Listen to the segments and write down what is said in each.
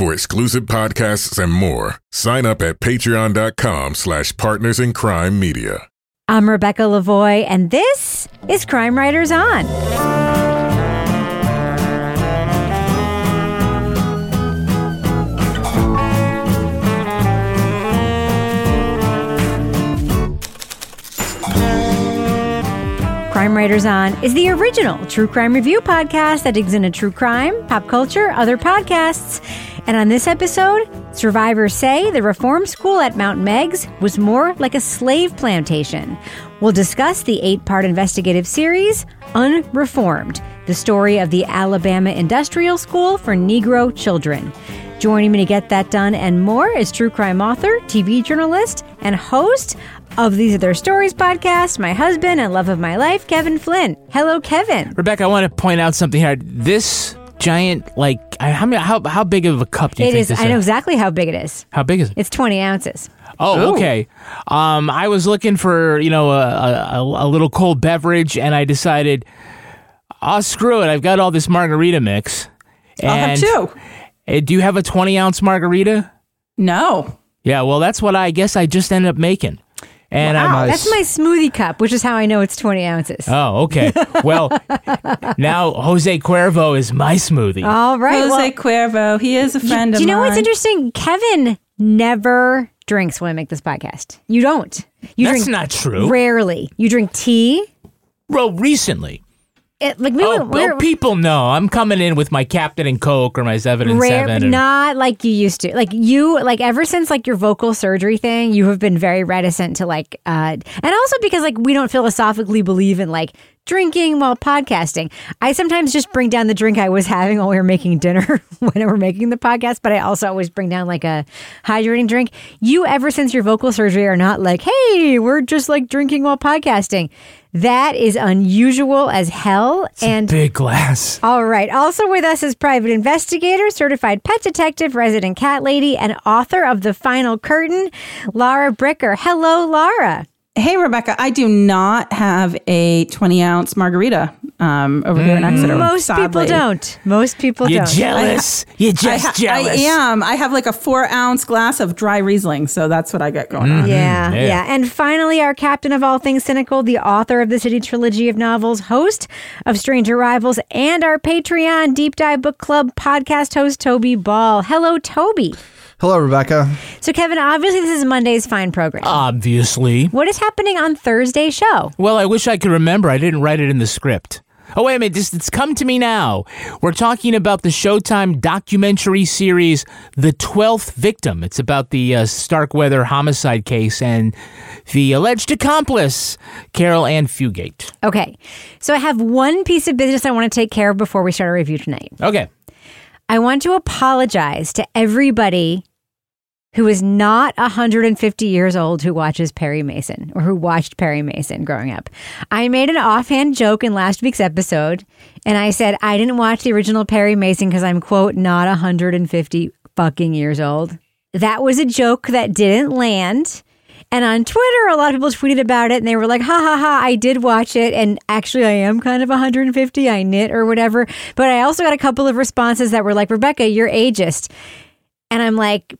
For exclusive podcasts and more, sign up at patreon.com slash partners in crime media. I'm Rebecca Lavoie, and this is Crime Writers On. Crime Writers On is the original true crime review podcast that digs into true crime, pop culture, other podcasts. And on this episode, survivors say the reform school at Mount Meigs was more like a slave plantation. We'll discuss the eight part investigative series, Unreformed, the story of the Alabama Industrial School for Negro Children. Joining me to get that done and more is true crime author, TV journalist, and host of These Are Their Stories podcast, my husband and love of my life, Kevin Flynn. Hello, Kevin. Rebecca, I want to point out something here. This giant, like, how many, how how big of a cup do you It think is, this I know exactly how big it is. How big is it? It's 20 ounces. Oh, okay. Um, I was looking for you know a, a, a little cold beverage, and I decided, oh screw it, I've got all this margarita mix. I'll have And- two. Uh, do you have a twenty ounce margarita? No. Yeah, well, that's what I guess I just ended up making. And I'm Wow, that's my smoothie cup, which is how I know it's 20 ounces. Oh, okay. Well, now Jose Cuervo is my smoothie. All right. Jose well, Cuervo. He is a friend do of you know what's interesting? Kevin never drinks when I make this podcast. You don't. You That's drink not true. rarely. You drink tea. Well, recently. It, like maybe Oh, we're well, people know I'm coming in with my Captain and Coke or my Seven and rare, Seven. and- not like you used to. Like you, like ever since like your vocal surgery thing, you have been very reticent to like, uh, and also because like we don't philosophically believe in like drinking while podcasting. I sometimes just bring down the drink I was having while we were making dinner when we we're making the podcast, but I also always bring down like a hydrating drink. You, ever since your vocal surgery, are not like, hey, we're just like drinking while podcasting. That is unusual as hell. and Big glass. all right. Also with us is private investigator, certified pet detective, resident cat lady, and author of The Final Curtain, Laura Bricker. Hello, Laura. Hey, Rebecca. I do not have a 20 ounce margarita um, over here in Exeter. Most people don't. Most people You're don't. jealous. You're I, just ha- jealous. I am. I have like a four ounce glass of dry Riesling, so that's what I get going on. Yeah, Yeah. yeah, And finally, our captain of all things cynical, the author of the City Trilogy of novels, host of Stranger Rivals, and our Patreon Deep Dive Book Club podcast host, Toby Ball. Hello, Toby. Hello, Rebecca. So, Kevin, obviously, this is Monday's fine program. Obviously. what is happening on Thursday's show? Well, I wish I could remember. I didn't write it in the script. Oh, wait a minute. This, it's come to me now. We're talking about the Showtime documentary series, The Twelfth Victim. It's about the uh, Starkweather homicide case and the alleged accomplice, Carol Ann Fugate. Okay. So I have one piece of business I want to take care of before we start our review tonight. Okay. I want to apologize to everybody who is not 150 years old who watches Perry Mason or who watched Perry Mason growing up. I made an offhand joke in last week's episode and I said I didn't watch the original Perry Mason because I'm, quote, not 150 fucking years old. That was a joke that didn't land. And on Twitter, a lot of people tweeted about it and they were like, ha ha ha, I did watch it. And actually, I am kind of 150. I knit or whatever. But I also got a couple of responses that were like, Rebecca, you're ageist. And I'm like,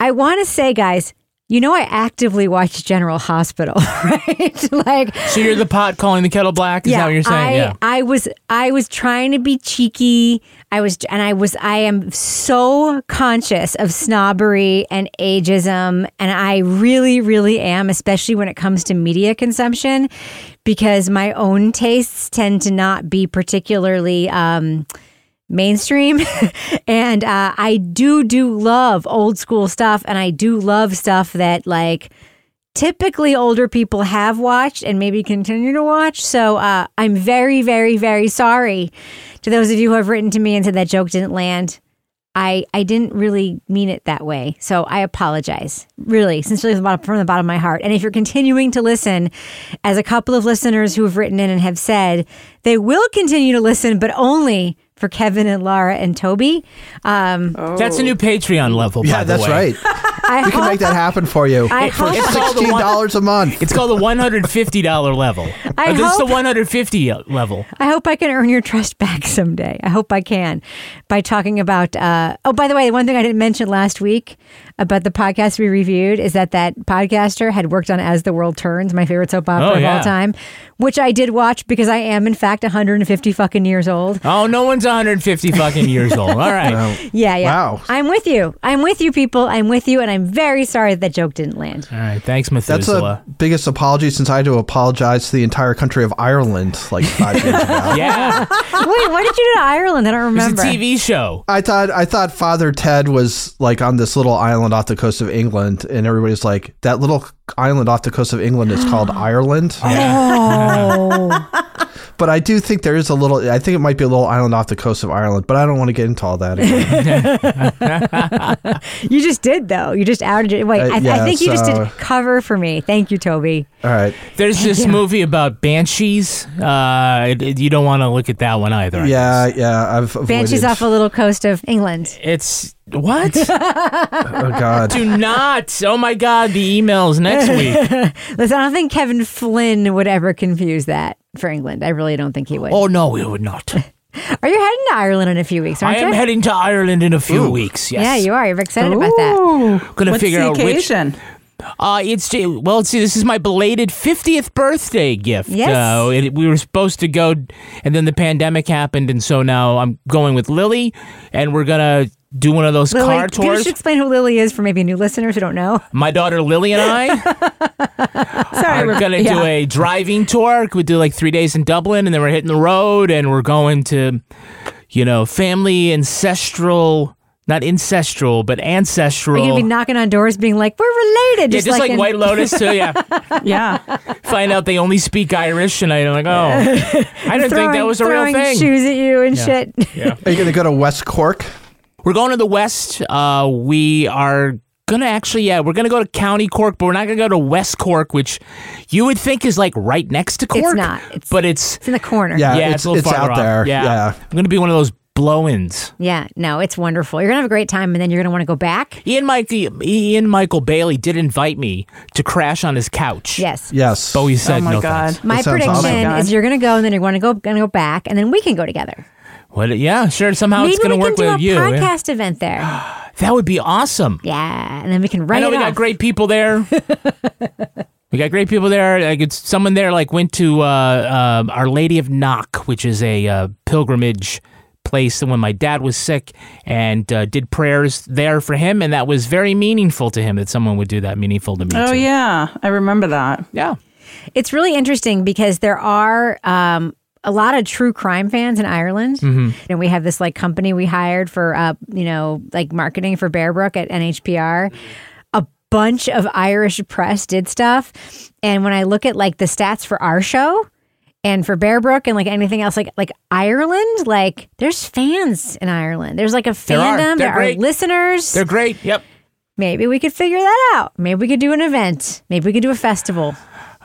I want to say, guys, you know, I actively watch General Hospital, right? like, So you're the pot calling the kettle black? Is that what you're saying? I, yeah. I was I was trying to be cheeky. I was and I was I am so conscious of snobbery and ageism and I really really am especially when it comes to media consumption because my own tastes tend to not be particularly um mainstream and uh, i do do love old school stuff and i do love stuff that like typically older people have watched and maybe continue to watch. So uh, I'm very, very, very sorry to those of you who have written to me and said that joke didn't land. I, I didn't really mean it that way. So I apologize, really, sincerely from the bottom- from the bottom of my heart. And if you're continuing to listen, as a couple of listeners who have written in and have said, they will continue to listen, but only for Kevin and Laura and Toby. Um, That's a new Patreon level. by Yeah, the that's way. right. I we can make that happen for you I for hope- It's called the sixteen one- dollars a month. It's called the one hundred fifty dollar level. I Uh, this is the hope- one hundred fifty level. I hope I can earn your trust back someday. I hope I can by talking about. Uh, oh, by the way, one thing I didn't mention last week about the podcast we reviewed is that that podcaster had worked on As the World Turns, my favorite soap opera Oh, of all time, which I did watch because I am in fact 150 fucking years old. Oh, no one's one hundred fifty fucking years old. All right. Yeah, yeah. Wow. I'm with you. I'm with you, people. I'm with you, and I'm very sorry that, that joke didn't land. All right. Thanks, That's Methuselah. the biggest apology since I had to apologize to the entire country of Ireland like five years ago. yeah. Wait, what did you do to Ireland? I don't remember. It's remember. a TV show. I thought I thought Father Ted was like on this little island off the coast of England, and everybody's like, that little island off the coast of England is called Ireland. Oh, But I do think there is a little. I think it might be a little island off the coast of Ireland, but I don't want to get into all that. Again. you just did though. You just outed it. Wait, Uh, I, I yeah, think you just did cover for me. Thank you, Toby. all right. There's this movie about banshees. Uh, it- it- you don't want to look at that one either. Yeah, guess. yeah. I've avoided. Banshees off a little coast of England. It's what? Oh God. Do not. Oh my God. The emails next week. Listen, I don't think Kevin Flynn would ever confuse that for England. I really don't think he would. Oh no, he would not. Are you heading to Ireland in a few weeks? I Aren't am you? heading to Ireland in a few weeks. Yes. Yeah, you are. You're excited about that. Ooh. Gonna What's figure the out which- occasion? Uh, it's well. See, this is my belated 50th birthday gift. Yes. Uh, it, we were supposed to go, and then the pandemic happened, and so now I'm going with Lily, and we're gonna do one of those Lily, car can you tours. just explain who Lily is for maybe new listeners who don't know? My daughter Lily and I Sorry, are we're gonna yeah. do a driving tour. We do like three days in Dublin, and then we're hitting the road, and we're going to, you know, family ancestral. Not ancestral, but ancestral. Are you gonna be knocking on doors, being like, "We're related," yeah, just like, in- White Lotus too. Yeah, Yeah. find out they only speak Irish, and I'm like, oh, I didn't think throwing, that was a real throwing thing. shoes at you and shit. Yeah. Are you going to go to West Cork? We're going to the west. Uh, we are gonna actually, yeah, we're gonna go to County Cork, but we're not gonna go to West Cork, which you would think is like right next to Cork. It's not. It's- but it's It's in the corner. Yeah, yeah, it's, it's, a little it's farther out off. there. Yeah. yeah. I'm gonna be one of those blow-ins. Yeah, no, it's wonderful. You're gonna have a great time, and then you're gonna want to go back. Ian Michael, Ian Michael Bailey did invite me to crash on his couch. Yes. Yes. Bowie said Oh my no God. thanks. My prediction awesome. Is you're gonna go, and then you're gonna go, gonna go back, and then we can go together. What? Yeah, sure. Somehow Maybe it's gonna we work can do with a you. yeah. podcast event there. That would be awesome. yeah, and then we can I write know it we got great people there. we got great people there. Like it's someone there. Like went to uh, uh, Our Lady of Knock, which is a uh, pilgrimage place. And when my dad was sick, and uh, did prayers there for him, and that was very meaningful to him. That someone would do that meaningful to me. Oh too. yeah, I remember that. yeah. It's really interesting because there are um, a lot of true crime fans in Ireland, Mm-hmm. and we have this like company we hired for uh, you know like marketing for Bearbrook at NHPR. A bunch of Irish press did stuff, and when I look at like the stats for our show. And for Bearbrook and like anything else, like like Ireland, like there's fans in Ireland. There's like a fandom. There great. are listeners. They're great. Yep. Maybe we could figure that out. Maybe we could do an event. Maybe we could do a festival.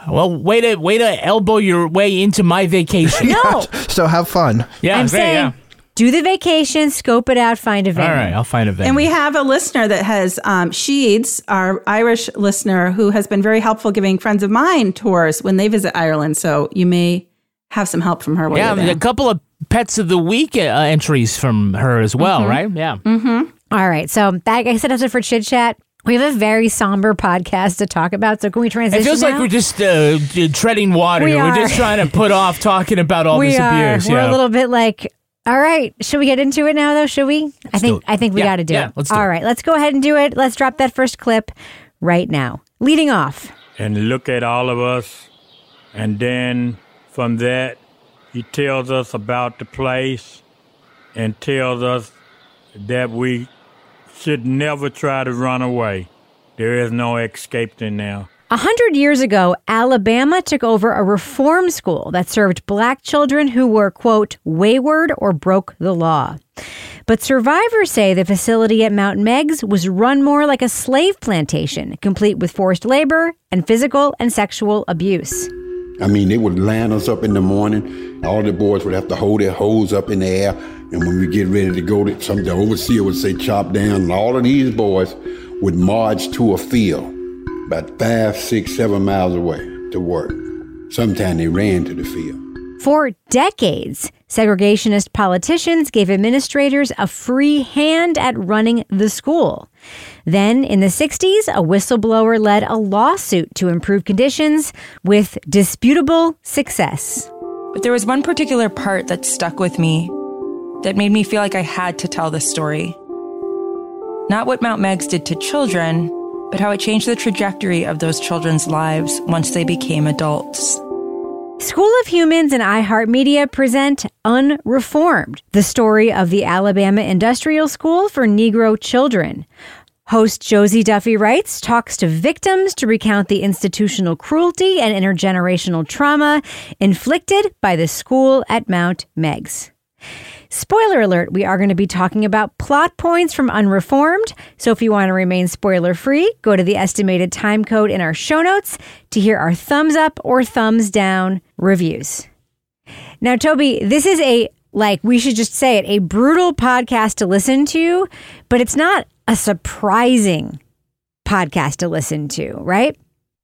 Well, way to way to elbow your way into my vacation. No, So have fun. Yeah, I'm great. saying yeah. do the vacation, scope it out, find a All venue. right, I'll find a venue. And we have a listener that has um, Sheeds, our Irish listener, who has been very helpful giving friends of mine tours when they visit Ireland. So you may have some help from her. While yeah, you're there. a couple of pets of the week uh, entries from her as well, Mm-hmm. right? Yeah. All right. So that I said that's it for chit chat. We have a very somber podcast to talk about. So can we transition? It feels like we're just uh, treading water. We are are. just trying to put off talking about all we this are. abuse. We're yeah. a little bit like. All right, should we get into it now? Though, should we? I think. I think we Yeah, got to do yeah, it. let's do All it. right, let's go ahead and do it. Let's drop that first clip right now. Leading off. and look at all of us. And then from that, he tells us about the place and tells us that we should never try to run away. There is no escaping now. A hundred years ago, Alabama took over a reform school that served black children who were, quote, wayward or broke the law. But survivors say the facility at Mount Meigs was run more like a slave plantation, complete with forced labor and physical and sexual abuse. I mean, they would line us up in the morning. All the boys would have to hold their hose up in the air. And when we get ready to go, to, some the overseer would say, chop down. And all of these boys would march to a field about five, six, seven miles away to work. Sometimes they ran to the field. For decades, segregationist politicians gave administrators a free hand at running the school. Then, in the 60s, a whistleblower led a lawsuit to improve conditions with disputable success. But there was one particular part that stuck with me that made me feel like I had to tell this story. Not what Mount Meigs did to children, but how it changed the trajectory of those children's lives once they became adults. School of Humans and iHeartMedia present Unreformed, the story of the Alabama Industrial School for Negro Children. Host Josie Duffy Rice talks to victims to recount the institutional cruelty and intergenerational trauma inflicted by the school at Mount Meigs. Spoiler alert, we are going to be talking about plot points from Unreformed. So if you want to remain spoiler free, go to the estimated time code in our show notes to hear our thumbs up or thumbs down reviews. Now, Toby, this is a, like, we should just say it, a brutal podcast to listen to, but it's not a surprising podcast to listen to, right?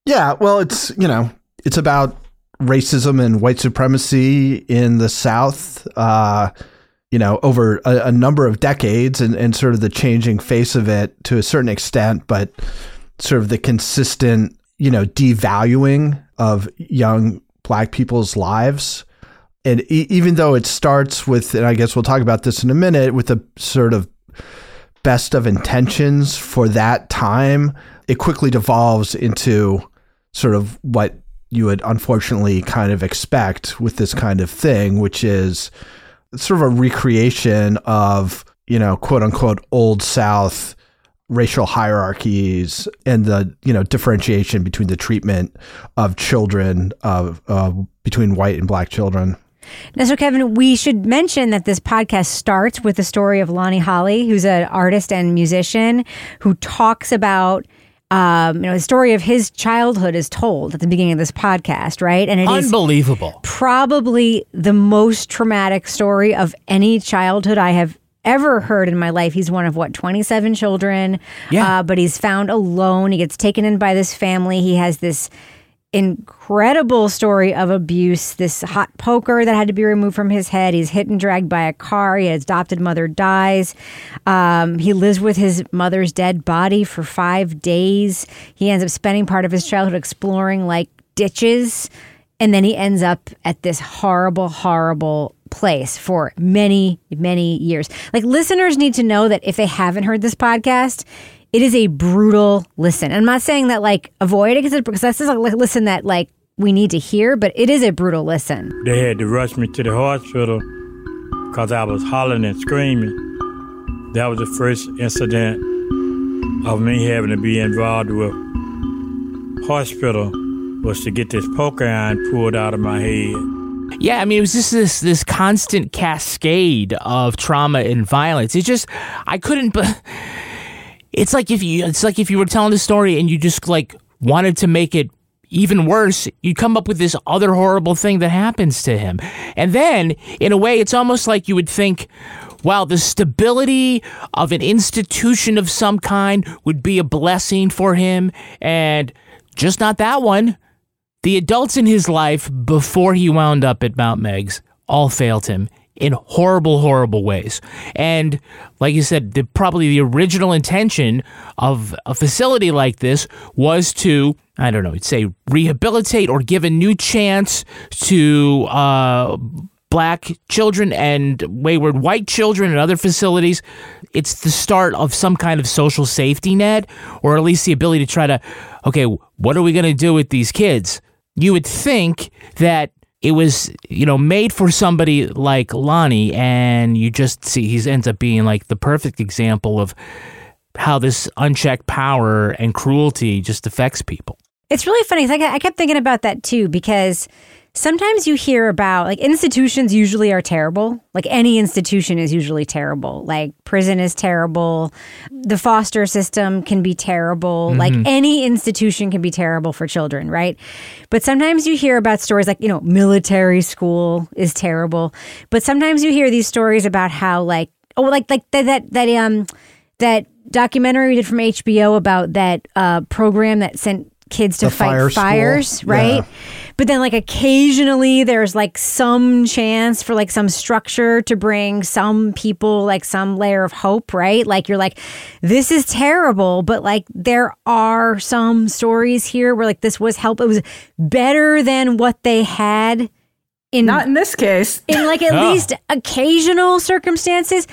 Yeah, well, it's, you know, it's about racism and white supremacy in the South. Uh, you know, over a, a, number of decades and, and sort of the changing face of it to a certain extent, but sort of the consistent, you know, devaluing of young black people's lives. And e- even though it starts with, and I guess we'll talk about this in a minute, with the sort of best of intentions for that time, it quickly devolves into sort of what you would unfortunately kind of expect with this kind of thing, which is sort of a recreation of, you know, quote unquote old South racial hierarchies and the, you know, differentiation between the treatment of children of uh, between white and black children. Now, so Kevin, we should mention that this podcast starts with the story of Lonnie Holley, who's an artist and musician who talks about um, you know, the story of his childhood is told at the beginning of this podcast, right? And it unbelievable. is probably the most traumatic story of any childhood I have ever heard in my life. He's one of what, 27 children. Yeah. Uh, but he's found alone. He gets taken in by this family. He has this incredible story of abuse. This hot poker that had to be removed from his head. He's hit and dragged by a car. His adopted mother dies. Um, he lives with his mother's dead body for five days. He ends up spending part of his childhood exploring like ditches. And then he ends up at this horrible, horrible place for many, many years. Like listeners need to know that if they haven't heard this podcast, it is a brutal listen. I'm not saying that like avoid it because that's just a listen that like we need to hear, but it is a brutal listen. They had to rush me to the hospital because I was hollering and screaming. That was the first incident of me having to be involved with hospital was to get this poker iron pulled out of my head. Yeah, I mean, it was just this this constant cascade of trauma and violence. It just, I couldn't, but it's like if you it's like if you were telling a story and you just like wanted to make it even worse, you come up with this other horrible thing that happens to him. And then, in a way, it's almost like you would think, wow, the stability of an institution of some kind would be a blessing for him. And just not that one. The adults in his life before he wound up at Mount Meigs all failed him in horrible, horrible ways. And like you said, the, probably the original intention of a facility like this was to, I don't know, say rehabilitate or give a new chance to uh, black children and wayward white children in other facilities. It's the start of some kind of social safety net, or at least the ability to try to, okay, what are we going to do with these kids? You would think that it was you know made for somebody like Lonnie, and you just see he ends up being like the perfect example of how this unchecked power and cruelty just affects people. It's really funny. I kept thinking about that too because sometimes you hear about like institutions usually are terrible. Like any institution is usually terrible. Like prison is terrible. The foster system can be terrible. Mm-hmm. Like any institution can be terrible for children, right? But sometimes you hear about stories like, you know, military school is terrible. But sometimes you hear these stories about how like oh like like that that, that um that documentary we did from HBO about that uh, program that sent kids to The fight fire school? fires, right? Yeah. But then, like, occasionally there's like some chance for like some structure to bring some people like some layer of hope, right? Like, you're like, this is terrible, but like, there are some stories here where like this was help. It was better than what they had in Not in this case. in like at Oh. least occasional circumstances.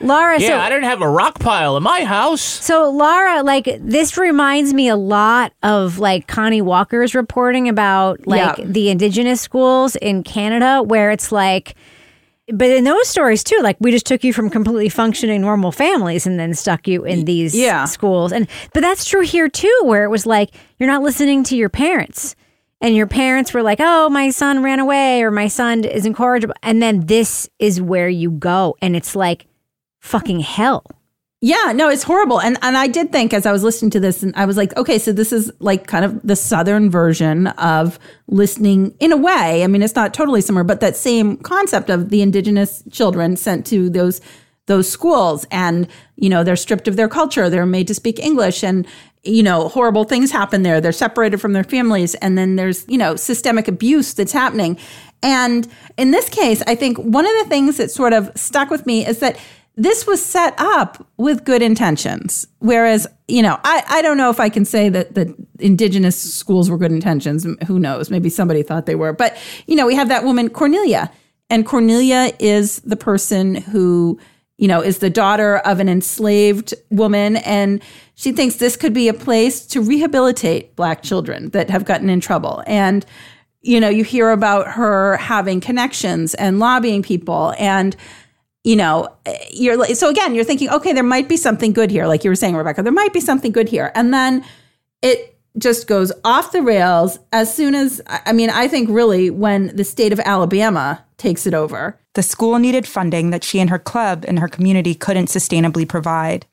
Laura, Yeah, so I didn't have a rock pile in my house. so Laura, like this reminds me a lot of like Connie Walker's reporting about like Yeah. the indigenous schools in Canada, where it's like but in those stories too, like we just took you from completely functioning normal families and then stuck you in these yeah. schools. And but that's true here too, where it was like you're not listening to your parents. And your parents were like, "Oh, my son ran away," or "My son is incorrigible," and then this is where you go, and it's like fucking hell. Yeah, no, it's horrible. And and I did think as I was listening to this, and I was like, okay, so this is like kind of the southern version of listening in a way. I mean, it's not totally similar, but that same concept of the indigenous children sent to those those schools, and you know, they're stripped of their culture, they're made to speak English, and you know, horrible things happen there. They're separated from their families, and then there's you know systemic abuse that's happening. And in this case, I think one of the things that sort of stuck with me is that this was set up with good intentions. Whereas, you know, I, I don't know if I can say that the indigenous schools were good intentions. Who knows? Maybe somebody thought they were. But, you know, we have that woman, Cornelia. And Cornelia is the person who, you know, is the daughter of an enslaved woman. And she thinks this could be a place to rehabilitate Black children that have gotten in trouble. And, you know, you hear about her having connections and lobbying people and, you know, eh, you're like, so again, you're thinking, okay, there might be something good here. Like you were saying, Rebecca, there might be something good here. And then it just goes off the rails as soon as, I mean, I think really when the state of Alabama takes it over. The school needed funding that she and her club and her community couldn't sustainably provide.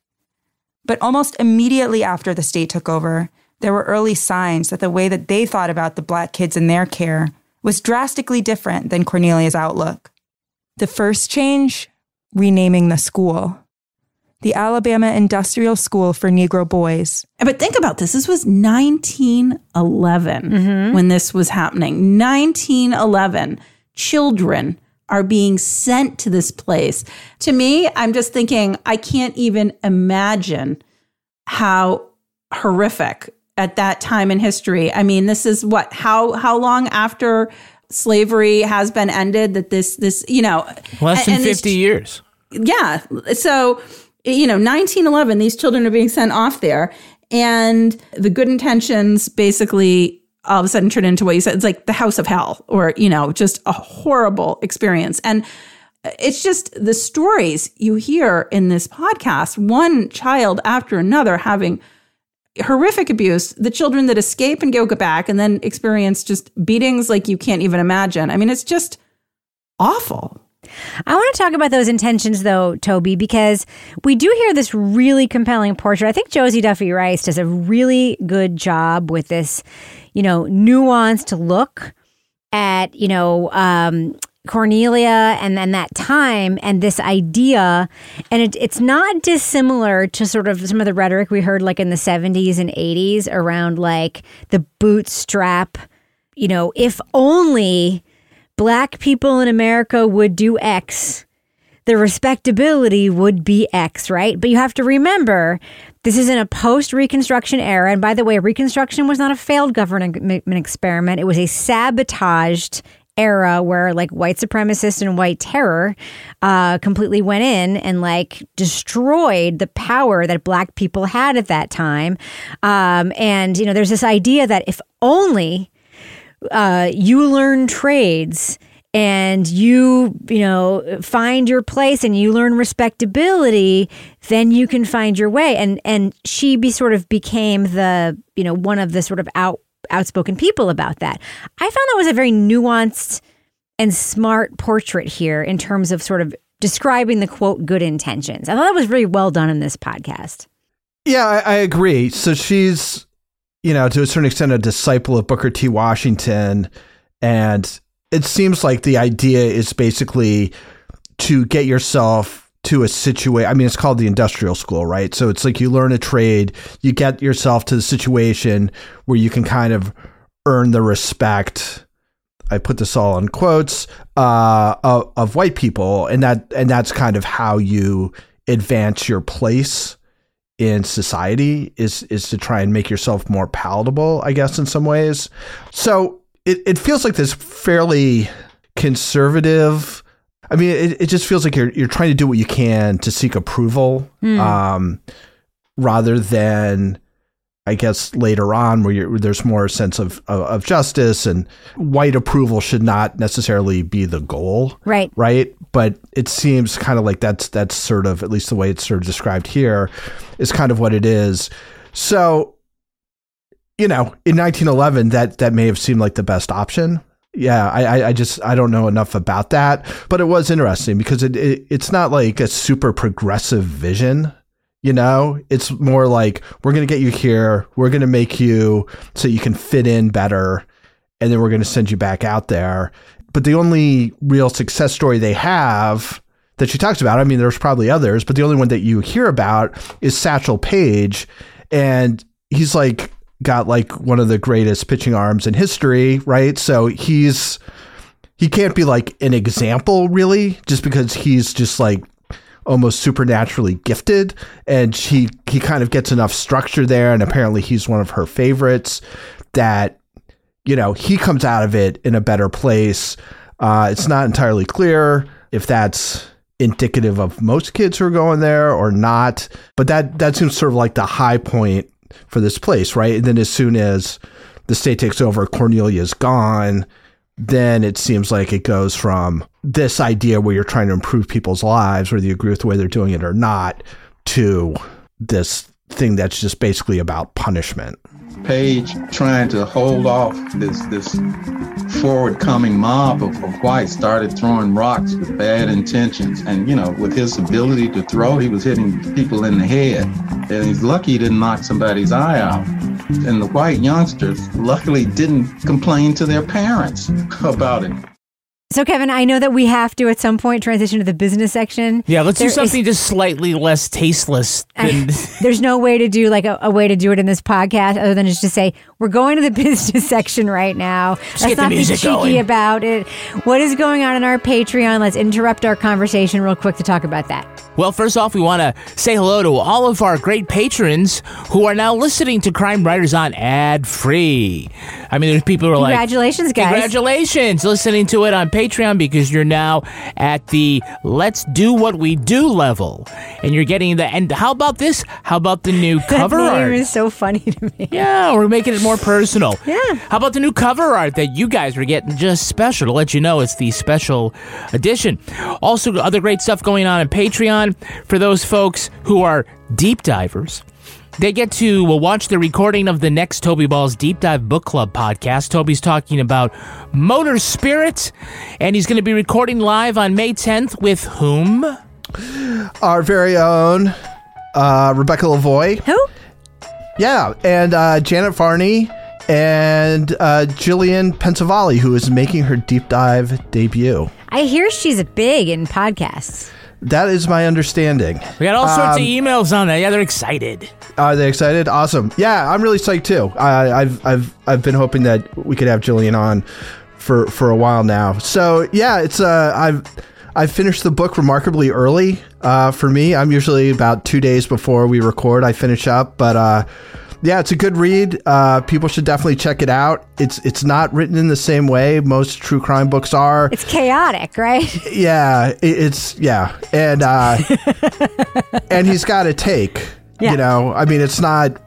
But almost immediately after the state took over, there were early signs that the way that they thought about the black kids in their care was drastically different than Cornelia's outlook. The first change renaming the school. The Alabama Industrial School for Negro Boys. But think about this. This was 1911 mm-hmm. when this was happening. 1911. Children are being sent to this place. To me, I'm just thinking, I can't even imagine how horrific at that time in history. I mean, this is what how how long after slavery has been ended that this this you know Less than and these 50 years. Yeah. So, you know, 1911, these children are being sent off there. And the good intentions basically all of a sudden turn into what you said. It's like the house of hell or, you know, just a horrible experience. And it's just the stories you hear in this podcast, one child after another having horrific abuse, the children that escape and go back and then experience just beatings like you can't even imagine. I mean, it's just awful. I want to talk about those intentions, though, Toby, because we do hear this really compelling portrait. I think Josie Duffy Rice does a really good job with this, you know, nuanced look at, you know, um, Cornelia and then that time and this idea. And it, it's not dissimilar to sort of some of the rhetoric we heard like in the 70s and 80s around like the bootstrap, you know, if only black people in America would do X, the respectability would be X, right? But you have to remember, this is in a post Reconstruction era. And by the way, Reconstruction was not a failed government experiment, it was a sabotaged era where like white supremacists and white terror uh, completely went in and like destroyed the power that black people had at that time. Um, and, you know, there's this idea that if only uh, you learn trades and you you know find your place and you learn respectability then you can find your way. And and she be sort of became the you know one of the sort of out outspoken people about that. I found that was a very nuanced and smart portrait here in terms of sort of describing the quote good intentions. I thought that was really well done in this podcast. Yeah, I, I agree. So she's, you know, to a certain extent, a disciple of Booker T. Washington. And it seems like the idea is basically to get yourself to a situation. I mean, it's called the industrial school, right? So it's like you learn a trade, you get yourself to the situation where you can kind of earn the respect. I put this all in quotes uh, of, of white people, and that and that's kind of how you advance your place in society is is to try and make yourself more palatable, I guess, in some ways. So it, it feels like this fairly conservative. I mean, it, it just feels like you're you're trying to do what you can to seek approval, um, rather than, I guess, later on where, there's more sense of, of of justice and white approval should not necessarily be the goal, Right. right? But it seems kind of like that's that's sort of at least the way it's sort of described here is kind of what it is. So, you know, in 1911, that that may have seemed like the best option. Yeah, I, I, I just I don't know enough about that, but it was interesting because it, it it's not like a super progressive vision. You know, it's more like we're going to get you here, we're going to make you so you can fit in better, and then we're going to send you back out there. But the only real success story they have that she talks about, I mean, there's probably others, but the only one that you hear about is Satchel Paige, and he's like got like one of the greatest pitching arms in history, right? So he's he can't be like an example really, just because he's just like almost supernaturally gifted and he he kind of gets enough structure there and apparently he's one of her favorites that you know he comes out of it in a better place. Uh, it's not entirely clear if that's indicative of most kids who are going there or not but that that seems sort of like the high point for this place right? And then as soon as the state takes over cornelia's gone then it seems like it goes from this idea where you're trying to improve people's lives, whether you agree with the way they're doing it or not, to this thing that's just basically about punishment. Paige trying to hold off this this forward coming mob of, of whites started throwing rocks with bad intentions. And, you know, with his ability to throw, he was hitting people in the head. And he's lucky he didn't knock somebody's eye out. And the white youngsters luckily didn't complain to their parents about it. So, Kevin, I know that we have to at some point transition to the business section. Yeah, let's There do is- something just slightly less tasteless. Than, There's no way to do like a, a way to do it in this podcast other than just to say we're going to the business section right now. Let's get the not be cheeky going. about it. What is going on in our Patreon? Let's interrupt our conversation real quick to talk about that. well, first off, we want to say hello to all of our great patrons who are now listening to Crime Writers on ad free. I mean, there's people who are like, Congratulations, guys. Congratulations listening to it on Patreon because you're now at the let's do what we do level. And you're getting the, and how about this? How about the new cover art? is so funny to me. Yeah, we're making it more personal. Yeah. How about the new cover art that you guys are getting just special to let you know it's the special edition? Also, other great stuff going on on Patreon for those folks who are deep divers. They get to uh, watch the recording of the next Toby Ball's Deep Dive Book Club podcast. Toby's talking about Motor Spirit, and he's going to be recording live on May 10th with whom? Our very own uh, Rebecca Lavoie. Who? Yeah, and uh, Janet Varney and uh, Jillian Pensavalle, who is making her deep dive debut. I hear she's big in podcasts. That is my understanding. We got all sorts Um, of emails on that. Yeah, they're excited. Are they excited? Awesome. Yeah, I'm really psyched too. I, I've I've I've been hoping that we could have Jillian on for for a while now. So yeah, it's uh I've I've finished the book remarkably early. Uh, for me, I'm usually about two days before we record. I finish up, but uh, yeah, it's a good read. Uh, people should definitely check it out. It's it's not written in the same way most true crime books are. It's chaotic, right? Yeah, it, it's yeah, and uh, and he's got a take. Yeah. You know, I mean, it's not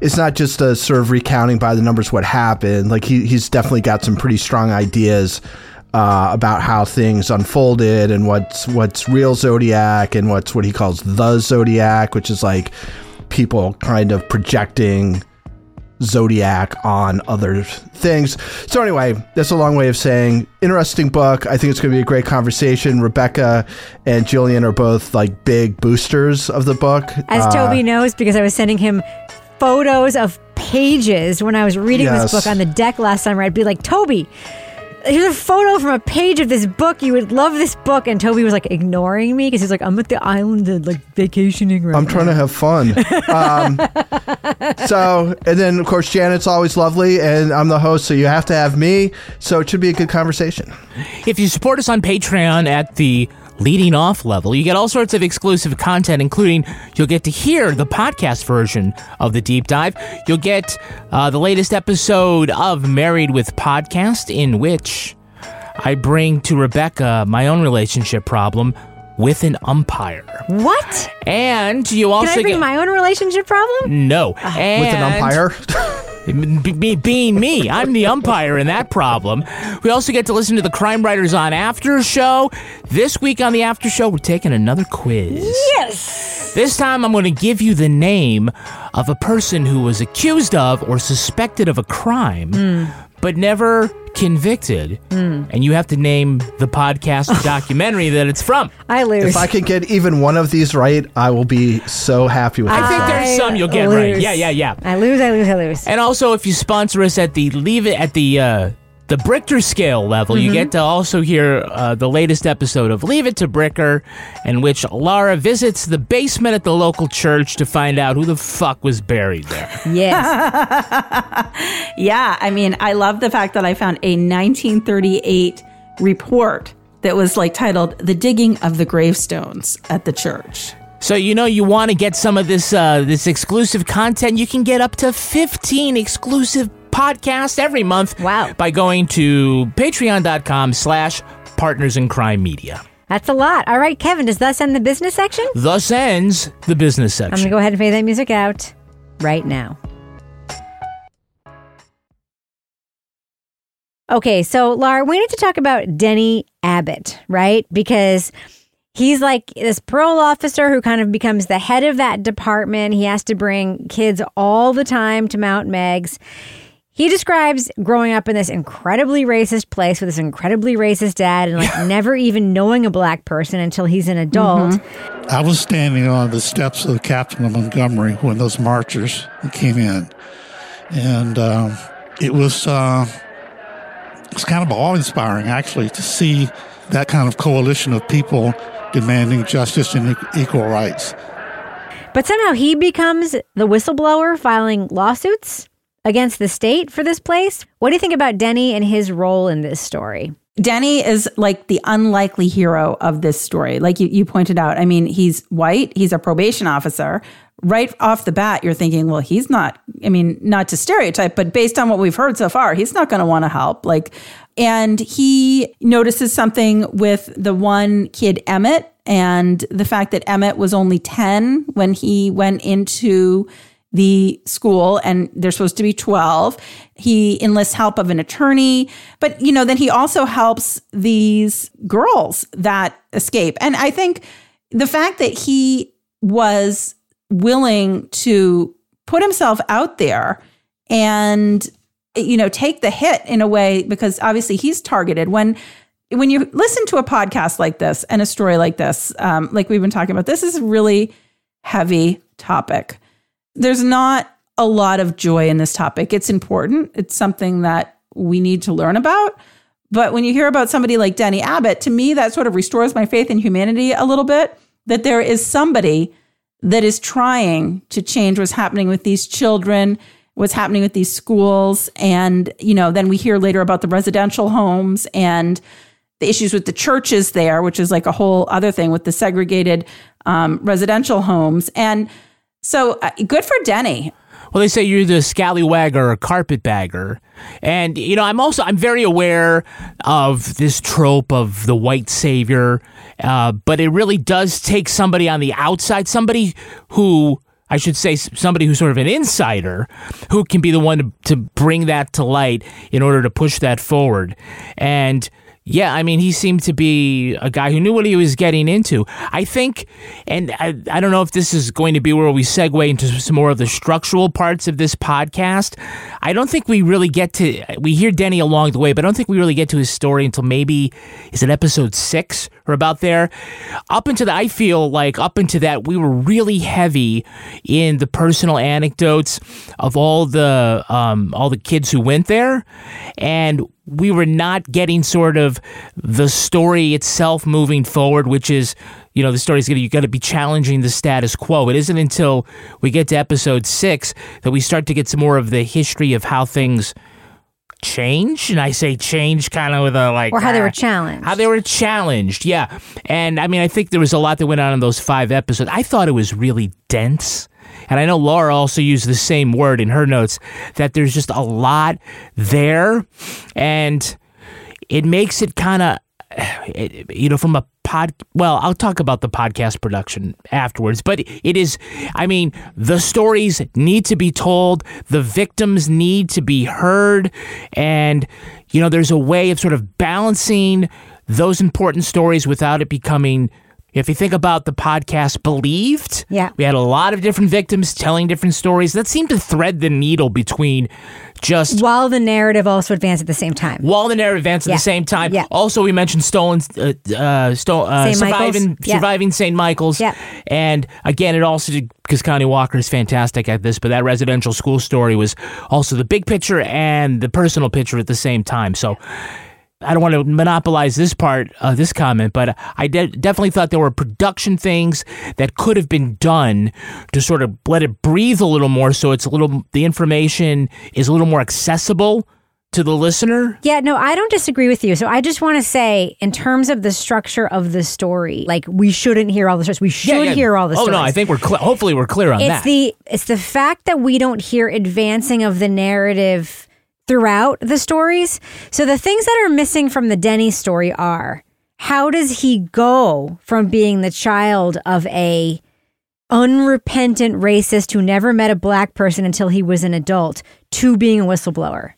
it's not just a sort of recounting by the numbers what happened. Like he he's definitely got some pretty strong ideas uh, about how things unfolded and what's what's real zodiac and what's what he calls the zodiac, which is like people kind of projecting Zodiac on other things. So anyway, that's a long way of saying interesting book. I think it's going to be a great conversation. Rebecca and Jillian are both like big boosters of the book. As Uh, Toby knows, because I was sending him photos of pages when I was reading Yes. this book on the deck last summer. I'd be like, Toby, here's a photo from a page of this book. You would love this book. And Toby was like ignoring me because he's like, I'm at the island and like vacationing right I'm trying to have fun. Um, so, and then of course Janet's always lovely, and I'm the host, so you have to have me. So it should be a good conversation. If you support us on Patreon at the leading off level, you get all sorts of exclusive content, including you'll get to hear the podcast version of the deep dive. You'll get uh, the latest episode of Married with Podcast, in which I bring to Rebecca my own relationship problem with an umpire. What? And you also Can also I bring get my own relationship problem? no With an umpire. Be- being me, I'm the umpire in that problem. We also get to listen to the Crime Writers on After Show. This week on the After Show, we're taking another quiz. Yes. This time, I'm going to give you the name of a person who was accused of or suspected of a crime, hmm. But never convicted. And you have to name the podcast or documentary that it's from. I lose. if I can get even one of these right, I will be so happy with I think myself. there's some you'll get right. Yeah, yeah, yeah. I lose, I lose, I lose. And also, if you sponsor us at the leave it at the uh, the Bricker scale level, you get to also hear uh, the latest episode of Leave It to Bricker, in which Laura visits the basement at the local church to find out who the fuck was buried there. Yes. Yeah, I mean, I love the fact that I found a 1938 report that was like titled "The Digging of the Gravestones at the Church." So you know you want to get some of this uh, this exclusive content. You can get up to fifteen exclusive podcasts every month. Wow. By going to patreon.com slash partners in crime media. That's a lot. All right, Kevin, does thus end the business section? Thus ends the business section. I'm going to go ahead and fade that music out right now. Okay, so Laura, we need to talk about Denny Abbott, right? Because he's like this parole officer who kind of becomes the head of that department. He has to bring kids all the time to Mount Meigs. He describes growing up in this incredibly racist place with this incredibly racist dad and like never even knowing a black person until he's an adult. I was standing on the steps of the Capitol of Montgomery when those marchers came in, and um, it was uh, it was kind of awe-inspiring actually to see that kind of coalition of people demanding justice and equal rights. But somehow he becomes the whistleblower filing lawsuits against the state for this place. What do you think about Denny and his role in this story? Denny is like the unlikely hero of this story. Like you, you pointed out, I mean, he's white, he's a probation officer. Right off the bat, you're thinking, well, he's not, I mean, not to stereotype, but based on what we've heard so far, he's not going to want to help. Like, and he notices something with the one kid, Emmett, and the fact that Emmett was only 10 when he went into the school and they're supposed to be 12 he enlists help of an attorney but you know then he also helps these girls that escape. And i think the fact that he was willing to put himself out there and you know take the hit in a way because obviously he's targeted. When when you listen to a podcast like this and a story like this um, like we've been talking about this is a really heavy topic there's not a lot of joy in this topic. It's important. It's something that we need to learn about. But when you hear about somebody like Denny Abbott, to me, that sort of restores my faith in humanity a little bit that there is somebody that is trying to change what's happening with these children, what's happening with these schools. And, you know, then we hear later about the residential homes and the issues with the churches there, which is like a whole other thing with the segregated um, residential homes. And so uh, good for Denny. Well, they say you're the scallywag or a carpetbagger. And, you know, I'm also, I'm very aware of this trope of the white savior. Uh, but it really does take somebody on the outside, somebody who, I should say, somebody who's sort of an insider who can be the one to, to bring that to light in order to push that forward. And, yeah, I mean, he seemed to be a guy who knew what he was getting into. I think, and I, I don't know if this is going to be where we segue into some more of the structural parts of this podcast. I don't think we really get to, we hear Denny along the way, but I don't think we really get to his story until maybe, is it episode six or about there? Up into that, I feel like up into that, we were really heavy in the personal anecdotes of all the, um, all the kids who went there. And we were not getting sort of the story itself moving forward, which is, you know, the story's gonna you got to be challenging the status quo. It isn't until we get to episode six that we start to get some more of the history of how things change, and I say change kind of with a like Or how they ah, were challenged. how they were challenged, yeah. And I mean, I think there was a lot that went on in those five episodes. I thought it was really dense. And I know Laura also used the same word in her notes that there's just a lot there. And it makes it kind of, you know, from a pod. Well, I'll talk about the podcast production afterwards, but it is, I mean, the stories need to be told, the victims need to be heard. And, you know, there's a way of sort of balancing those important stories without it becoming. If you think about the podcast Believed, Yeah. we had a lot of different victims telling different stories. That seemed to thread the needle between just While the narrative also advanced at the same time. while the narrative advanced at the same time. Yeah. Also, we mentioned stolen, uh, uh, sto- uh, St. Surviving, Yeah. surviving St. Michael's. Yeah. And again, it also because Connie Walker is fantastic at this, but that residential school story was also the big picture and the personal picture at the same time. So. I don't want to monopolize this part of this comment, but I de- definitely thought there were production things that could have been done to sort of let it breathe a little more, so it's a little the information is a little more accessible to the listener. Yeah, no, I don't disagree with you. So I just want to say, in terms of the structure of the story, like we shouldn't hear all the stories. We should Yeah, yeah. hear all the Oh stories. Oh no, I think we're clear. Hopefully, we're clear on it's that. the it's the fact that we don't hear advancing of the narrative throughout the stories. So the things that are missing from the Denny story are how does he go from being the child of a unrepentant racist who never met a black person until he was an adult to being a whistleblower?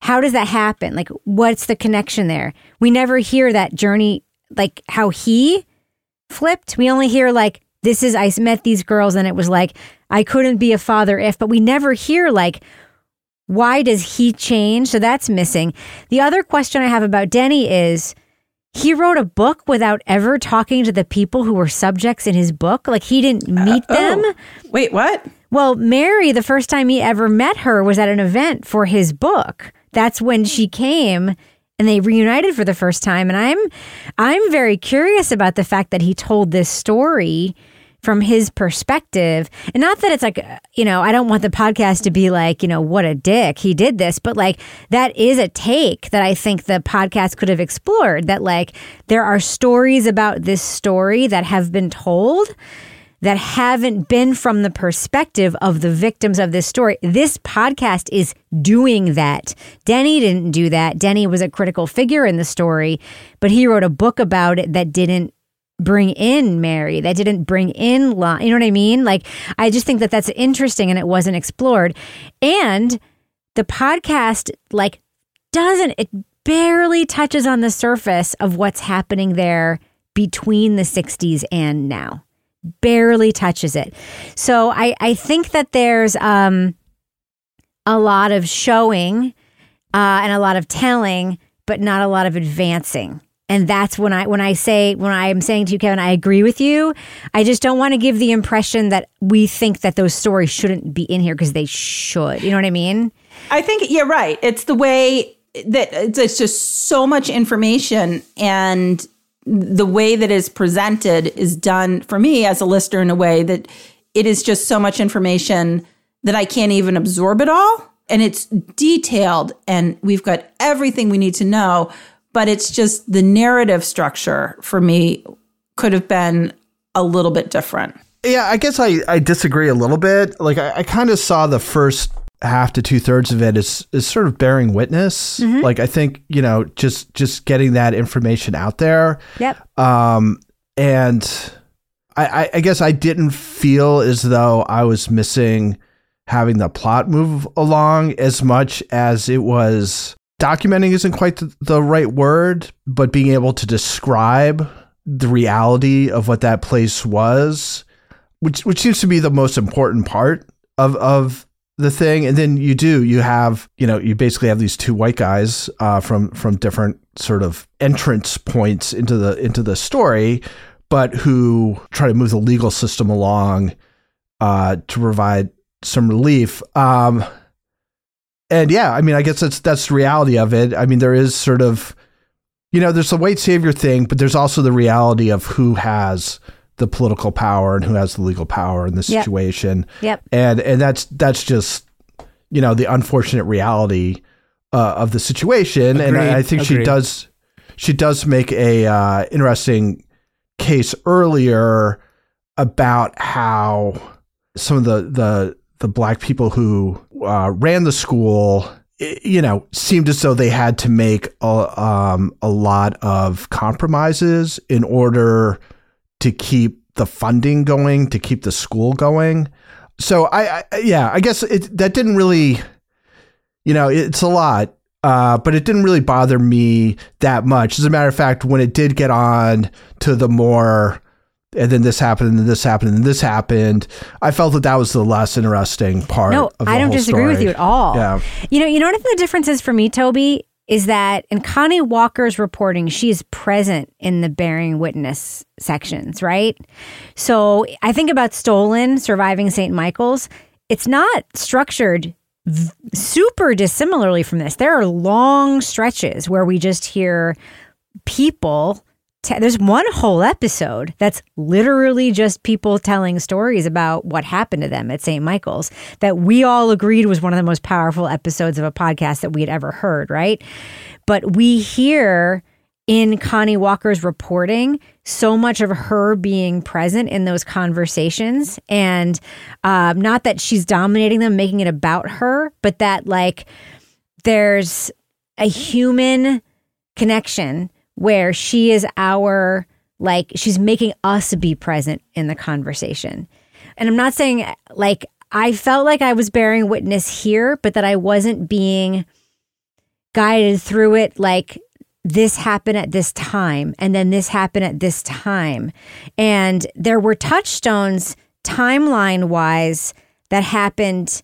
How does that happen? Like what's the connection there? We never hear that journey like how he flipped. We only hear like this is I met these girls and it was like I couldn't be a father if, but we never hear like why does he change? So that's missing. The other question I have about Denny is he wrote a book without ever talking to the people who were subjects in his book. Like he didn't uh, meet oh. them. Oh, wait, what? Well, Mary, the first time he ever met her was at an event for his book. That's when she came and they reunited for the first time. And I'm I'm very curious about the fact that he told this story from his perspective. And not that it's like, you know, I don't want the podcast to be like, you know, what a dick. He did this, but like that is a take that I think the podcast could have explored that like there are stories about this story that have been told that haven't been from the perspective of the victims of this story. This podcast is doing that. Denny didn't do that. Denny was a critical figure in the story, but he wrote a book about it that didn't bring in Mary, that didn't bring in Lon. You know what I mean? Like, I just think that that's interesting and it wasn't explored. And the podcast, like, doesn't, it barely touches on the surface of what's happening there between the 60s and now barely touches it. So I, I think that there's um, a lot of showing uh, and a lot of telling, but not a lot of advancing. And that's when I when I say when I am saying to you, Kevin, I agree with you. I just don't want to give the impression that we think that those stories shouldn't be in here because they should. You know what I mean? I think you're right. It's the way that it's, it's just so much information and the way that is presented is done for me as a listener in a way that it is just so much information that I can't even absorb it all. And it's detailed and we've got everything we need to know, but it's just the narrative structure for me could have been a little bit different. Yeah, I guess I, I disagree a little bit. Like I, I kind of saw the first half to two thirds of it as is sort of bearing witness. Like I think you know just just getting that information out there. Yep. Um, and I, I, I guess I didn't feel as though I was missing having the plot move along as much as it was documenting isn't quite the, right word, but being able to describe the reality of what that place was, which which seems to be the most important part of of the thing. And then you do you have you know you basically have these two white guys uh, from from different sort of entrance points into the into the story, but who try to move the legal system along uh, to provide some relief. Um, and yeah, I mean, I guess that's that's the reality of it. I mean, there is sort of, you know, there's the white savior thing, but there's also the reality of who has the political power and who has the legal power in this Yep. situation. Yep. And and that's that's just, you know, the unfortunate reality uh, of the situation. And I, I think she does she does make a uh, interesting case earlier about how some of the the the black people who uh, ran the school, you know, seemed as though they had to make a, um, a lot of compromises in order to keep the funding going, to keep the school going. So I, I yeah, I guess it that didn't really, you know, it's a lot. Uh, but it didn't really bother me that much. As a matter of fact, when it did get on to the more, and then this happened, and then this happened, and this happened, I felt that that was the less interesting part. No, I don't disagree with you at all. Yeah. You know, you know what I think the difference is for me, Toby, is that in Connie Walker's reporting, she is present in the bearing witness sections, right? So I think about Stolen, Surviving St. Michael's. It's not structured v- super dissimilarly from this. There are long stretches where we just hear people. Te- there's one whole episode that's literally just people telling stories about what happened to them at St. Michael's that we all agreed was one of the most powerful episodes of a podcast that we had ever heard, right? But we hear in Connie Walker's reporting so much of her being present in those conversations. And um, not that she's dominating them, making it about her, but that like there's a human connection where she is our like she's making us be present in the conversation. And I'm not saying like I felt like I was bearing witness here, but that I wasn't being guided through it like this happened at this time and then this happened at this time. And there were touchstones timeline wise that happened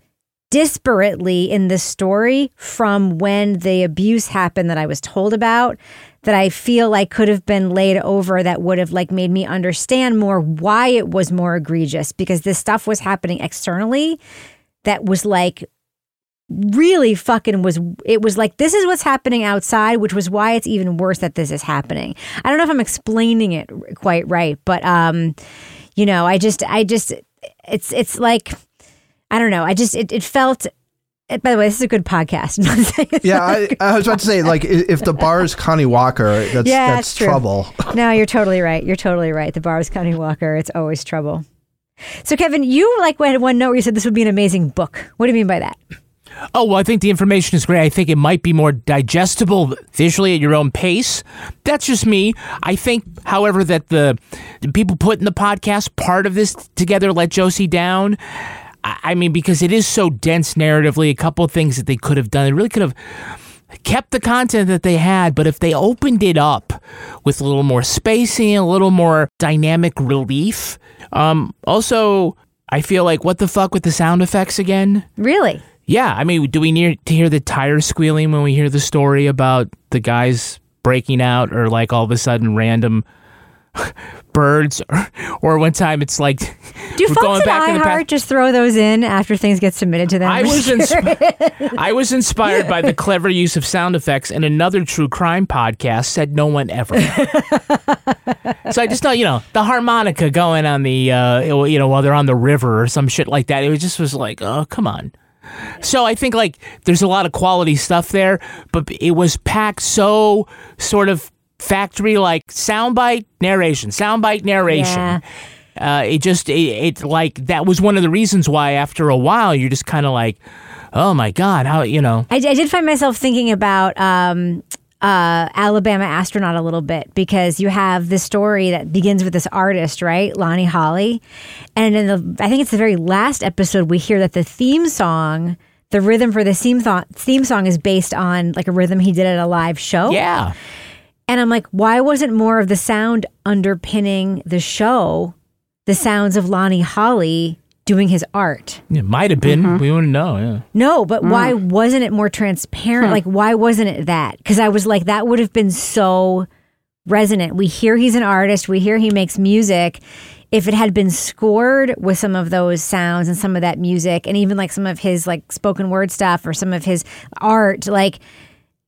disparately in the story from when the abuse happened that I was told about that I feel like could have been laid over that would have like made me understand more why it was more egregious because this stuff was happening externally that was like really fucking was it was like this is what's happening outside which was why it's even worse that this is happening. I don't know if i'm explaining it quite right but um you know i just i just it's it's like i don't know. I just it, it felt by the way this is a good podcast I'm not saying it's Yeah, not I, a good- I was about to say, like, if the bar is Connie Walker, that's Yeah, that's it's trouble. no you're totally right you're totally right the bar is Connie Walker it's always trouble so kevin you like had one note where you said this would be an amazing book what do you mean by that Oh, well, I think the information is great. I think it might be more digestible visually at your own pace. That's just me. I think, however, that the, the people putting the podcast part of this together let Josie down. I, mean, because it is so dense narratively, a couple of things that they could have done. They really could have kept the content that they had, but if they opened it up with a little more spacing, a little more dynamic relief. Um, also, I feel like what the fuck with the sound effects again? really Yeah, I mean, do we need to hear the tires squealing when we hear the story about the guys breaking out, or like all of a sudden random birds, or, or one time it's like do we're folks at in the iHeart just throw those in after things get submitted to them I was insp- I was inspired by the clever use of sound effects, and another true crime podcast said no one ever. so I just thought, you know, the harmonica going on the, uh, you know, while they're on the river or some shit like that. It was just was like, oh, come on. So I think like there's a lot of quality stuff there, but it was packed so sort of factory like soundbite narration, soundbite narration. Yeah. Uh, it just it, it like that was one of the reasons why after a while you're just kind of like, oh my god, how you know? I, I did find myself thinking about um, uh, Alabama astronaut a little bit because you have this story that begins with this artist, right, Lonnie Holley, and in the I think it's the very last episode we hear that the theme song. The rhythm for the theme, th- theme song is based on like a rhythm he did at a live show. Yeah, And I'm like, why wasn't more of the sound underpinning the show the hmm. sounds of Lonnie Holley doing his art? it might have been. Mm-hmm. We wouldn't know. Yeah. No, but mm. why wasn't it more transparent? Hmm. Like, why wasn't it that? Because I was like, that would have been so resonant. We hear he's an artist, we hear he makes music. if it had been scored with some of those sounds and some of that music and even like some of his like spoken word stuff or some of his art, like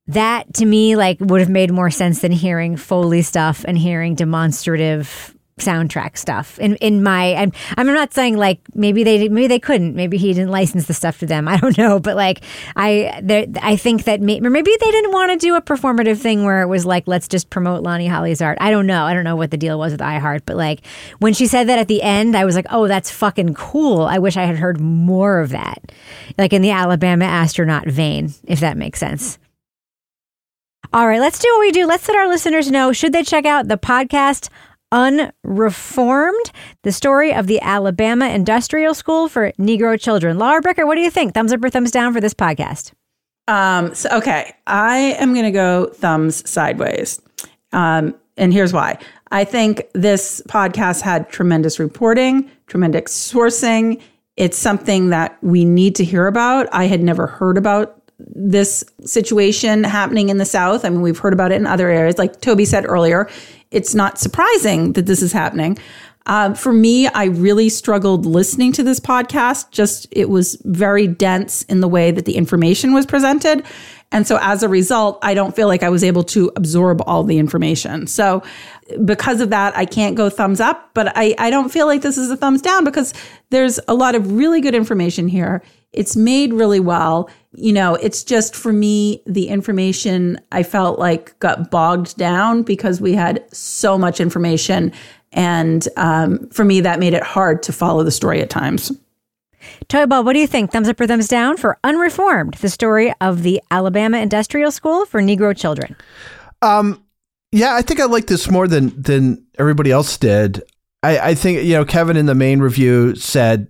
that to me like would have made more sense than hearing Foley stuff and hearing demonstrative soundtrack stuff in in my I'm, I'm not saying like maybe they maybe they couldn't. Maybe he didn't license the stuff to them. I don't know. But like I there I think that may, maybe they didn't want to do a performative thing where it was like let's just promote Lonnie Holley's art. I don't know. I don't know what the deal was with iHeart. But like when she said that at the end I was like oh that's fucking cool. I wish I had heard more of that. Like in the Alabama astronaut vein if that makes sense all right, let's do what we do. Let's let our listeners know should they check out the podcast Unreformed, the story of the Alabama Industrial School for Negro Children. Laura Bricker, what do you think? Thumbs up or thumbs down for this podcast? Um, so, okay, I am going to go thumbs sideways. Um, and here's why. I think this podcast had tremendous reporting, tremendous sourcing. It's something that we need to hear about. I had never heard about this situation happening in the South. I mean, we've heard about it in other areas. Like Toby said earlier, it's not surprising that this is happening. Um, for me, I really struggled listening to this podcast. Just it was very dense in the way that the information was presented. And so as a result, I don't feel like I was able to absorb all the information. So because of that, I can't go thumbs up, but I, I don't feel like this is a thumbs down because there's a lot of really good information here. It's made really well. You know, it's just for me, the information I felt like got bogged down because we had so much information. And um, for me, that made it hard to follow the story at times. Toby Ball, what do you think? Thumbs up or thumbs down for Unreformed, the story of the Alabama Industrial School for Negro Children? Um, yeah, I think I like this more than than everybody else did. I, I think you know Kevin in the main review said,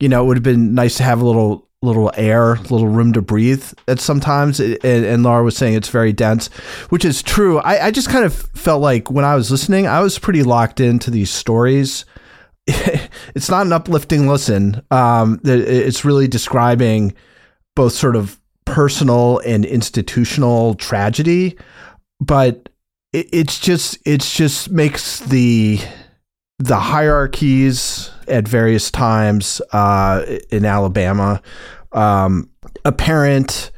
you know, it would have been nice to have a little little air, little room to breathe at sometimes. And, and, Laura was saying it's very dense, which is true. I, I just kind of felt like when I was listening, I was pretty locked into these stories. it's not an uplifting listen. Um, it's really describing both sort of personal and institutional tragedy, but it, it's just it's just makes the the hierarchies at various times uh, in Alabama um, apparent,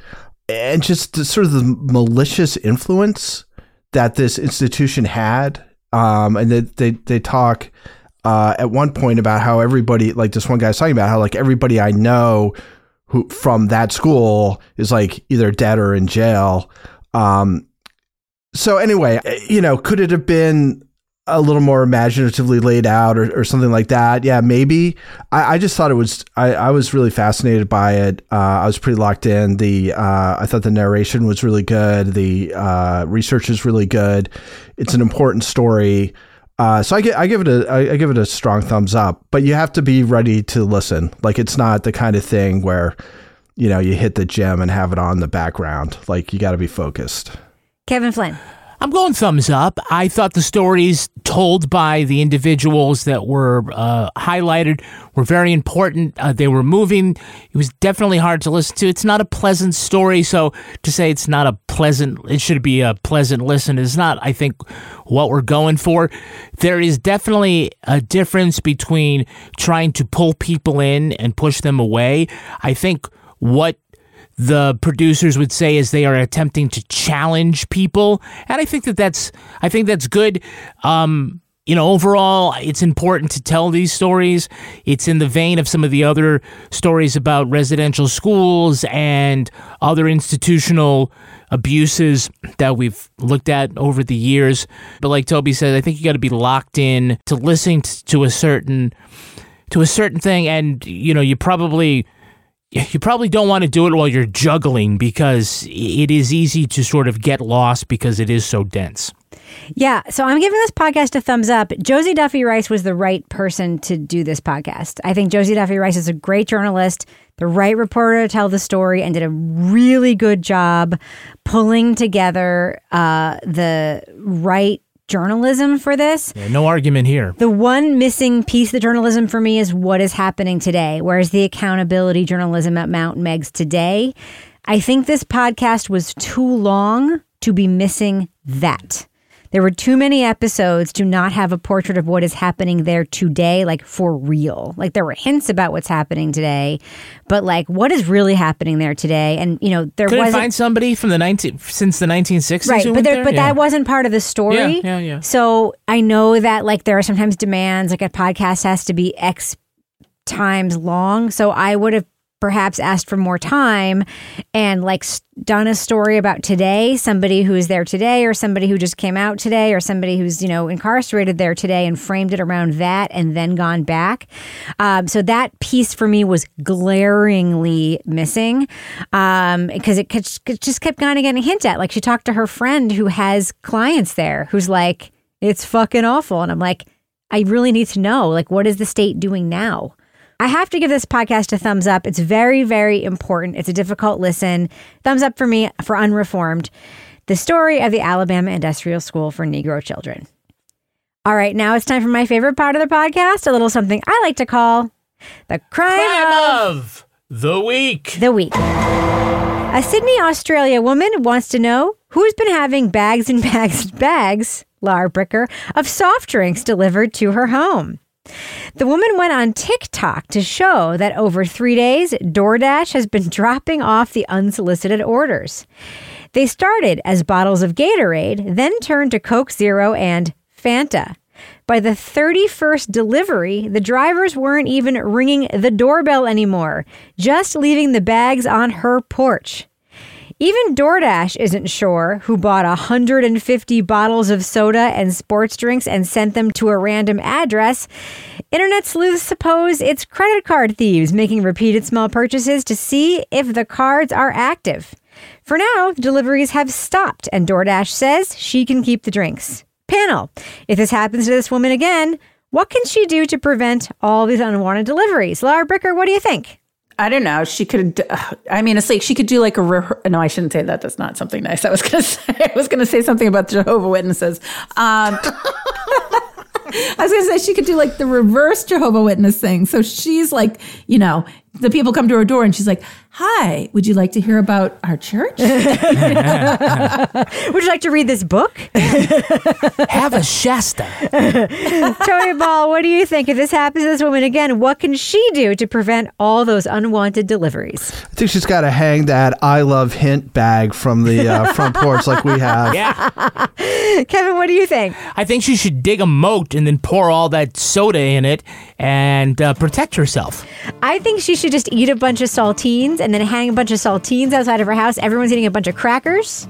and just sort of the malicious influence that this institution had. Um, and they, they they talk uh, at one point about how everybody, like this one guy's talking about how like everybody I know who from that school is like either dead or in jail. Um, so anyway, you know, could it have been a little more imaginatively laid out or, or something like that? Yeah, maybe. I, I just thought it was. I, I was really fascinated by it. Uh, I was pretty locked in. The uh, I thought the narration was really good. The uh, research is really good. It's an important story. Uh, so I, get, I give it a I, I give it a strong thumbs up. But you have to be ready to listen. Like it's not the kind of thing where you know you hit the gym and have it on the background. Like you got to be focused. Kevin Flynn. I'm going thumbs up. I thought the stories told by the individuals that were uh, highlighted were very important. Uh, they were moving. It was definitely hard to listen to. It's not a pleasant story, so to say it's not a pleasant, it should be a pleasant listen is not, I think, what we're going for. There is definitely a difference between trying to pull people in and push them away. I think what the producers would say is they are attempting to challenge people, and I think that that's I think that's good. Um, you know, overall, it's important to tell these stories. It's in the vein of some of the other stories about residential schools and other institutional abuses that we've looked at over the years. But like Toby said, I think you got to be locked in to listening to a certain to a certain thing, and you know, you probably you probably don't want to do it while you're juggling because it is easy to sort of get lost because it is so dense. Yeah, so I'm giving this podcast a thumbs up. Josie Duffy Rice was the right person to do this podcast. I think Josie Duffy Rice is a great journalist, the right reporter to tell the story, and did a really good job pulling together uh, the right journalism for this. Yeah, no argument here. The one missing piece of the journalism for me is what is happening today. Where's the accountability journalism at Mount Meigs today? I think this podcast was too long to be missing that. There were too many episodes to not have a portrait of what is happening there today, like for real. Like there were hints about what's happening today, but like what is really happening there today? And you know, there wasn't find somebody from the 19 since the 1960s right but there, there? but Yeah. that wasn't part of the story Yeah, yeah, yeah. so i know that like there are sometimes demands like a podcast has to be x times long so i would have perhaps asked for more time and like done a story about today somebody who is there today or somebody who just came out today or somebody who's you know incarcerated there today and framed it around that and then gone back. Um, so that piece for me was glaringly missing um, because it, it just kept kind of getting a hint at. Like she talked to her friend who has clients there who's like it's fucking awful. And i'm like i really need to know. Like what is the state doing now I have to give this podcast a thumbs up. It's very, very important. It's a difficult listen. Thumbs up for me for Unreformed, the story of the Alabama Industrial School for Negro Children. All right, now it's time for my favorite part of the podcast, a little something I like to call the crime, Crime of of the week. the week. A Sydney, Australia woman wants to know who's been having bags and bags and bags, Laura Bricker, of soft drinks delivered to her home. The woman went on TikTok to show that over three days, DoorDash has been dropping off the unsolicited orders. They started as bottles of Gatorade, then turned to Coke Zero and Fanta. By the 31st delivery, the drivers weren't even ringing the doorbell anymore, just leaving the bags on her porch. Even DoorDash isn't sure who bought 150 bottles of soda and sports drinks and sent them to a random address. Internet sleuths suppose it's credit card thieves making repeated small purchases to see if the cards are active. For now, deliveries have stopped, and DoorDash says she can keep the drinks. Panel If this happens to this woman again, what can she do to prevent all these unwanted deliveries? Laura Bricker, what do you think? I don't know. She could. I mean, it's like she could do like a. Re- no, I shouldn't say that. That's not something nice. I was gonna say. I was gonna say something about Jehovah Witnesses. Um, I was gonna say she could do like the reverse Jehovah Witness thing. So she's like, you know, the people come to her door and she's like, "Hi, would you like to hear about our church?" Would you like to read this book? Have a Shasta. Toby Ball, what do you think? If this happens to this woman again, what can she do to prevent all those unwanted deliveries? I think she's got to hang that "I love hint" bag from the uh, front porch like we have. Yeah. Kevin, what do you think? I think she should dig a moat and then pour all that soda in it and uh, protect herself. I think she should just eat a bunch of saltines and then hang a bunch of saltines outside of her house. Everyone's eating a bunch of crackers,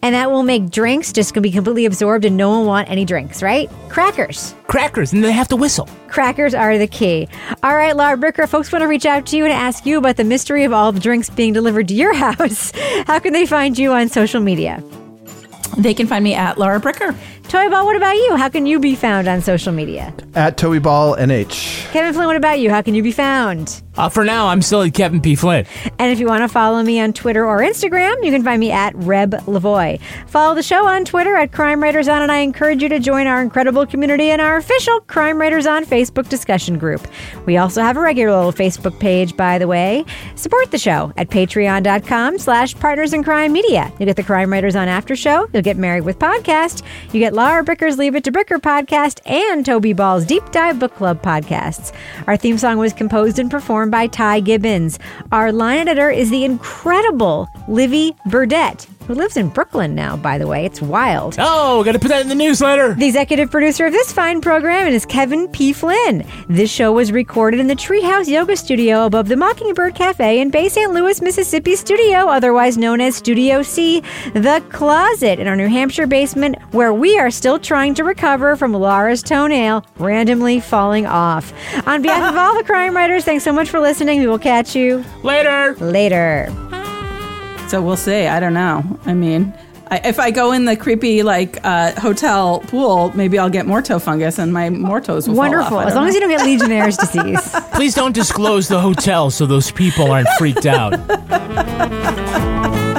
and that will make drinks just gonna be completely absorbed, and no one want any drinks, right? Crackers. Crackers, and they have to whistle. Crackers are the key. All right, Laura Bricker, folks want to reach out to you and ask you about the mystery of all the drinks being delivered to your house. How can they find you on social media? they can find me at Laura Bricker. Toby Ball, what about you? How can you be found on social media? At Toby Ball NH. Kevin Flynn, what about you? How can you be found? Uh, for now, I'm still at Kevin P. Flynn. And if you want to follow me on Twitter or Instagram, you can find me at Reb Lavoy. Follow the show on Twitter at Crime Writers On, and I encourage you to join our incredible community in our official Crime Writers On Facebook discussion group. We also have a regular little Facebook page, by the way. Support the show at patreon.com slash partners in crime media. You get the Crime Writers On after show. You'll get Married with Podcast. You get Laura Bricker's Leave It to Bricker podcast and Toby Ball's Deep Dive Book Club podcasts. Our theme song was composed and performed by Ty Gibbons. Our line editor is the incredible Livy Burdett, who lives in Brooklyn now, by the way. It's wild. Oh, gotta put that in the newsletter. The executive producer of this fine program is Kevin P. Flynn. This show was recorded in the Treehouse Yoga Studio above the Mockingbird Cafe in Bay St. Louis, Mississippi studio, otherwise known as Studio C, the closet in our New Hampshire basement, where we are still trying to recover from Laura's toenail randomly falling off. On behalf of all the crime writers, thanks so much for listening. We will catch you Later. later. So we'll see. I don't know. I mean, I, if I go in the creepy like uh, hotel pool, maybe I'll get more toe fungus and my more toes will Wonderful. Fall off. I As long know. as you don't get Legionnaire's disease. Please don't disclose the hotel so those people aren't freaked out.